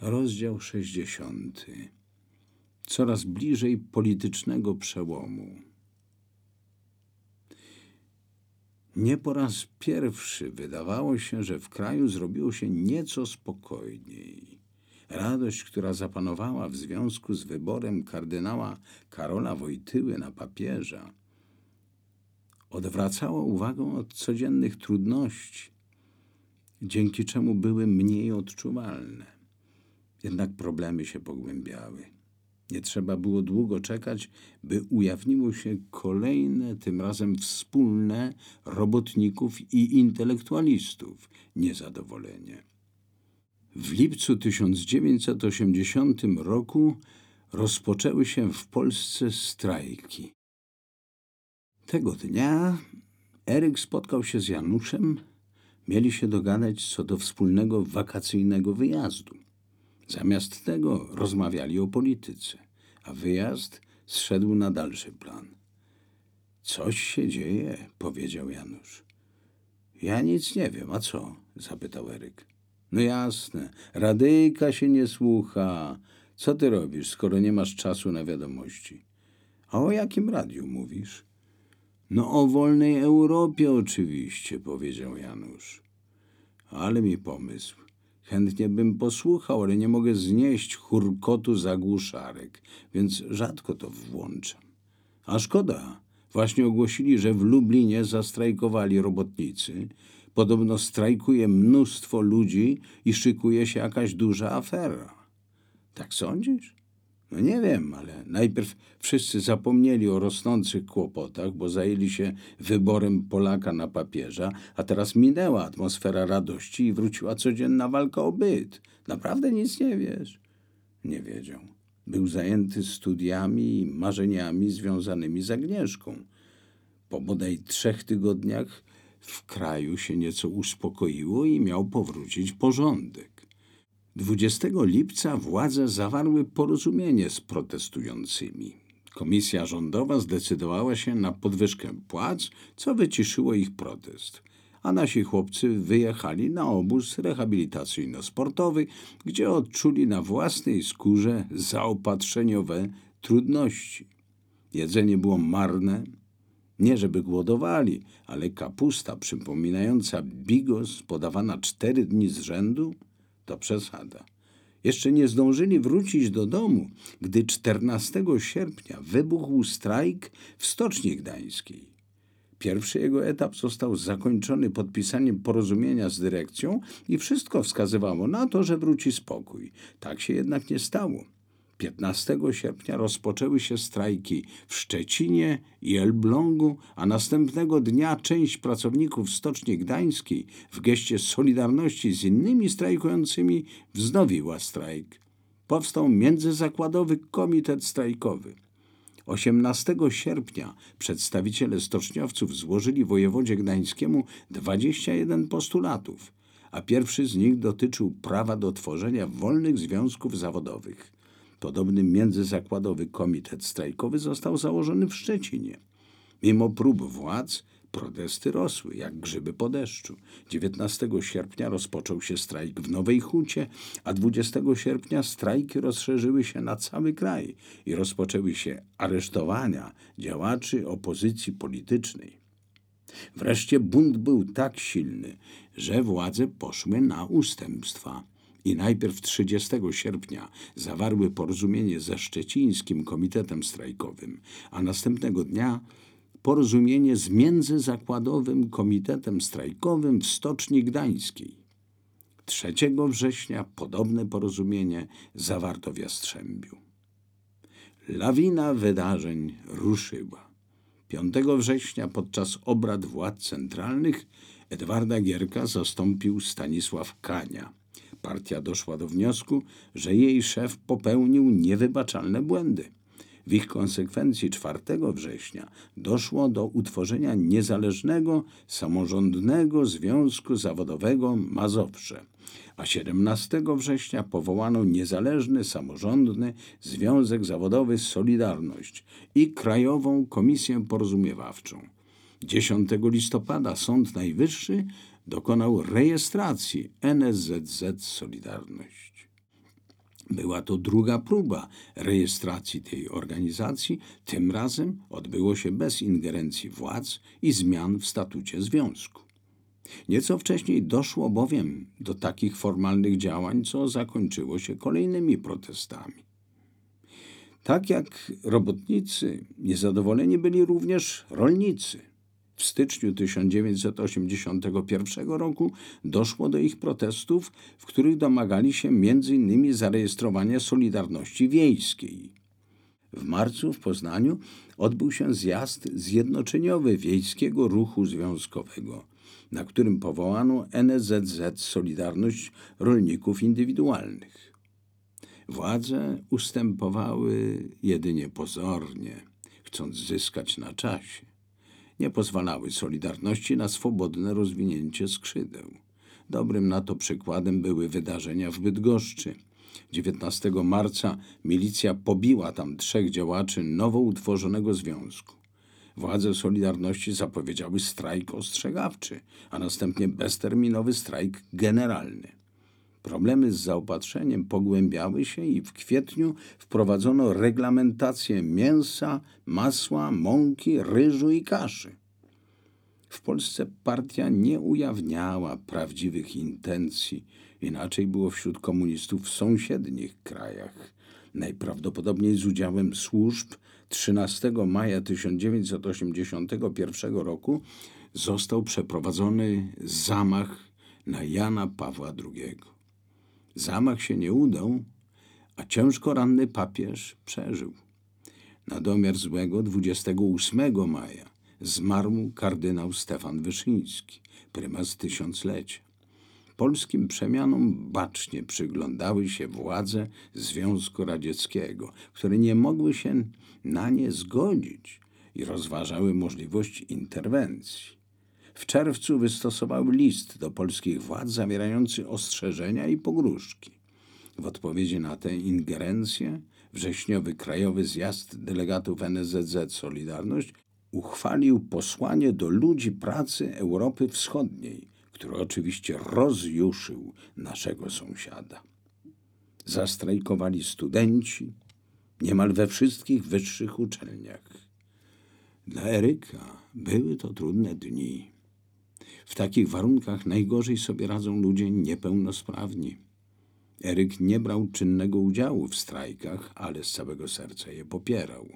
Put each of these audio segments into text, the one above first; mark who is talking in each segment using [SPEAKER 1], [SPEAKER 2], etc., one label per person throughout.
[SPEAKER 1] Rozdział 60. Coraz bliżej politycznego przełomu. Nie po raz pierwszy wydawało się, że w kraju zrobiło się nieco spokojniej. Radość, która zapanowała w związku z wyborem kardynała Karola Wojtyły na papieża, odwracała uwagę od codziennych trudności, dzięki czemu były mniej odczuwalne. Jednak problemy się pogłębiały. Nie trzeba było długo czekać, by ujawniło się kolejne, tym razem wspólne, robotników i intelektualistów niezadowolenie. W lipcu 1980 roku rozpoczęły się w Polsce strajki. Tego dnia Eryk spotkał się z Januszem. Mieli się dogadać co do wspólnego wakacyjnego wyjazdu. Zamiast tego rozmawiali o polityce, a wyjazd zszedł na dalszy plan. Coś się dzieje, powiedział Janusz. Ja nic nie wiem, a co? zapytał Eryk. No jasne, radyjka się nie słucha. Co ty robisz, skoro nie masz czasu na wiadomości? A o jakim radiu mówisz? No o wolnej Europie oczywiście, powiedział Janusz. Ale mi pomysł. Chętnie bym posłuchał, ale nie mogę znieść churkotu zagłuszarek, więc rzadko to włączam. A szkoda. Właśnie ogłosili, że w Lublinie zastrajkowali robotnicy. Podobno strajkuje mnóstwo ludzi i szykuje się jakaś duża afera. Tak sądzisz? No nie wiem, ale najpierw wszyscy zapomnieli o rosnących kłopotach, bo zajęli się wyborem Polaka na papieża, a teraz minęła atmosfera radości i wróciła codzienna walka o byt. Naprawdę nic nie wiesz? Nie wiedział. Był zajęty studiami i marzeniami związanymi z Agnieszką. Po bodaj trzech tygodniach w kraju się nieco uspokoiło i miał powrócić porządek. 20 lipca władze zawarły porozumienie z protestującymi. Komisja rządowa zdecydowała się na podwyżkę płac, co wyciszyło ich protest. A nasi chłopcy wyjechali na obóz rehabilitacyjno-sportowy, gdzie odczuli na własnej skórze zaopatrzeniowe trudności. Jedzenie było marne, nie żeby głodowali, ale kapusta przypominająca bigos podawana cztery dni z rzędu – to przesada. Jeszcze nie zdążyli wrócić do domu, gdy 14 sierpnia wybuchł strajk w Stoczni Gdańskiej. Pierwszy jego etap został zakończony podpisaniem porozumienia z dyrekcją i wszystko wskazywało na to, że wróci spokój. Tak się jednak nie stało. 15 sierpnia rozpoczęły się strajki w Szczecinie i Elblągu, a następnego dnia część pracowników Stoczni Gdańskiej w geście solidarności z innymi strajkującymi wznowiła strajk. Powstał Międzyzakładowy Komitet Strajkowy. 18 sierpnia przedstawiciele stoczniowców złożyli wojewodzie gdańskiemu 21 postulatów, a pierwszy z nich dotyczył prawa do tworzenia wolnych związków zawodowych. Podobny międzyzakładowy komitet strajkowy został założony w Szczecinie. Mimo prób władz, protesty rosły jak grzyby po deszczu. 19 sierpnia rozpoczął się strajk w Nowej Hucie, a 20 sierpnia strajki rozszerzyły się na cały kraj i rozpoczęły się aresztowania działaczy opozycji politycznej. Wreszcie bunt był tak silny, że władze poszły na ustępstwa i najpierw 30 sierpnia zawarły porozumienie ze Szczecińskim Komitetem Strajkowym, a następnego dnia porozumienie z Międzyzakładowym Komitetem Strajkowym w Stoczni Gdańskiej. 3 września podobne porozumienie zawarto w Jastrzębiu. Lawina wydarzeń ruszyła. 5 września podczas obrad władz centralnych Edwarda Gierka zastąpił Stanisław Kania – partia doszła do wniosku, że jej szef popełnił niewybaczalne błędy. W ich konsekwencji 4 września doszło do utworzenia niezależnego, samorządnego Związku Zawodowego Mazowsze, a 17 września powołano niezależny, samorządny Związek Zawodowy Solidarność i Krajową Komisję Porozumiewawczą. 10 listopada Sąd Najwyższy dokonał rejestracji NSZZ Solidarność. Była to druga próba rejestracji tej organizacji. Tym razem odbyło się bez ingerencji władz i zmian w statucie związku. Nieco wcześniej doszło bowiem do takich formalnych działań, co zakończyło się kolejnymi protestami. Tak jak robotnicy, niezadowoleni byli również rolnicy. W styczniu 1981 roku doszło do ich protestów, w których domagali się m.in. zarejestrowania Solidarności Wiejskiej. W marcu w Poznaniu odbył się zjazd zjednoczeniowy Wiejskiego Ruchu Związkowego, na którym powołano NZZ Solidarność Rolników Indywidualnych. Władze ustępowały jedynie pozornie, chcąc zyskać na czasie nie pozwalały Solidarności na swobodne rozwinięcie skrzydeł. Dobrym na to przykładem były wydarzenia w Bydgoszczy. 19 marca milicja pobiła tam trzech działaczy nowo utworzonego związku. Władze Solidarności zapowiedziały strajk ostrzegawczy, a następnie bezterminowy strajk generalny. Problemy z zaopatrzeniem pogłębiały się i w kwietniu wprowadzono reglamentację mięsa, masła, mąki, ryżu i kaszy. W Polsce partia nie ujawniała prawdziwych intencji, inaczej było wśród komunistów w sąsiednich krajach. Najprawdopodobniej z udziałem służb 13 maja 1981 roku został przeprowadzony zamach na Jana Pawła II. Zamach się nie udał, a ciężko ranny papież przeżył. Na domiar złego 28 maja zmarł kardynał Stefan Wyszyński, prymas tysiąclecia. Polskim przemianom bacznie przyglądały się władze Związku Radzieckiego, które nie mogły się na nie zgodzić i rozważały możliwość interwencji. W czerwcu wystosowały list do polskich władz zawierający ostrzeżenia i pogróżki. W odpowiedzi na tę ingerencję wrześniowy Krajowy Zjazd Delegatów NSZZ Solidarność uchwalił posłanie do ludzi pracy Europy Wschodniej, który oczywiście rozjuszył naszego sąsiada. Zastrajkowali studenci niemal we wszystkich wyższych uczelniach. Dla Eryka były to trudne dni. W takich warunkach najgorzej sobie radzą ludzie niepełnosprawni. Eryk nie brał czynnego udziału w strajkach, ale z całego serca je popierał.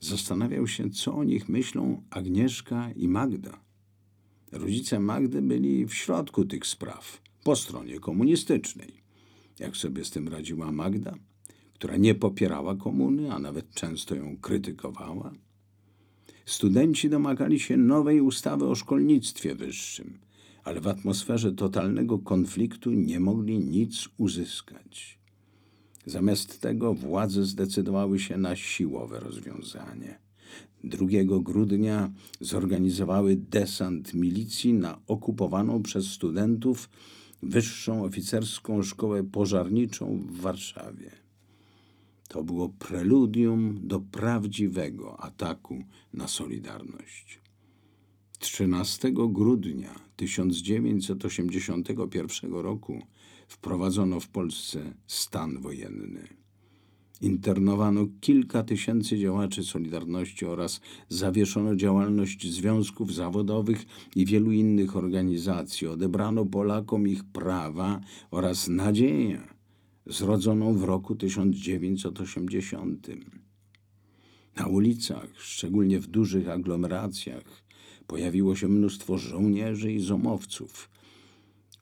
[SPEAKER 1] Zastanawiał się, co o nich myślą Agnieszka i Magda. Rodzice Magdy byli w środku tych spraw, po stronie komunistycznej. Jak sobie z tym radziła Magda, która nie popierała komuny, a nawet często ją krytykowała? Studenci domagali się nowej ustawy o szkolnictwie wyższym, ale w atmosferze totalnego konfliktu nie mogli nic uzyskać. Zamiast tego władze zdecydowały się na siłowe rozwiązanie. 2 grudnia zorganizowały desant milicji na okupowaną przez studentów Wyższą Oficerską Szkołę Pożarniczą w Warszawie. To było preludium do prawdziwego ataku na Solidarność. 13 grudnia 1981 roku wprowadzono w Polsce stan wojenny. Internowano kilka tysięcy działaczy Solidarności oraz zawieszono działalność związków zawodowych i wielu innych organizacji. Odebrano Polakom ich prawa oraz nadzieję zrodzoną w roku 1980. Na ulicach, szczególnie w dużych aglomeracjach, pojawiło się mnóstwo żołnierzy i zomowców –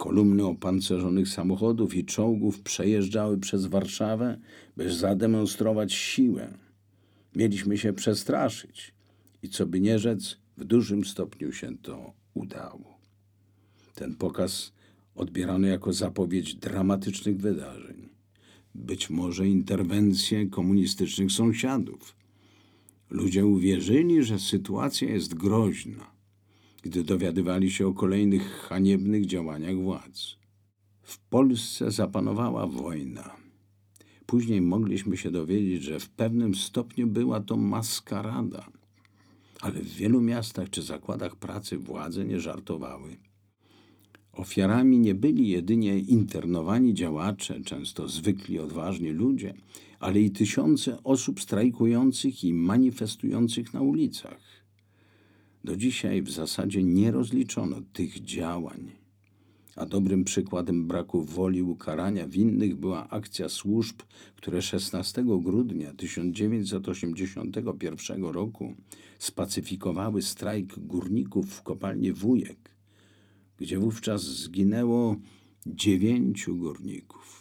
[SPEAKER 1] Kolumny opancerzonych samochodów i czołgów przejeżdżały przez Warszawę, by zademonstrować siłę. Mieliśmy się przestraszyć i co by nie rzec, w dużym stopniu się to udało. Ten pokaz odbierano jako zapowiedź dramatycznych wydarzeń, być może interwencję komunistycznych sąsiadów. Ludzie uwierzyli, że sytuacja jest groźna gdy dowiadywali się o kolejnych haniebnych działaniach władz. W Polsce zapanowała wojna. Później mogliśmy się dowiedzieć, że w pewnym stopniu była to maskarada, ale w wielu miastach czy zakładach pracy władze nie żartowały. Ofiarami nie byli jedynie internowani działacze, często zwykli, odważni ludzie, ale i tysiące osób strajkujących i manifestujących na ulicach. Do dzisiaj w zasadzie nie rozliczono tych działań. A dobrym przykładem braku woli ukarania winnych była akcja służb, które 16 grudnia 1981 roku spacyfikowały strajk górników w kopalni Wujek, gdzie wówczas zginęło dziewięciu górników.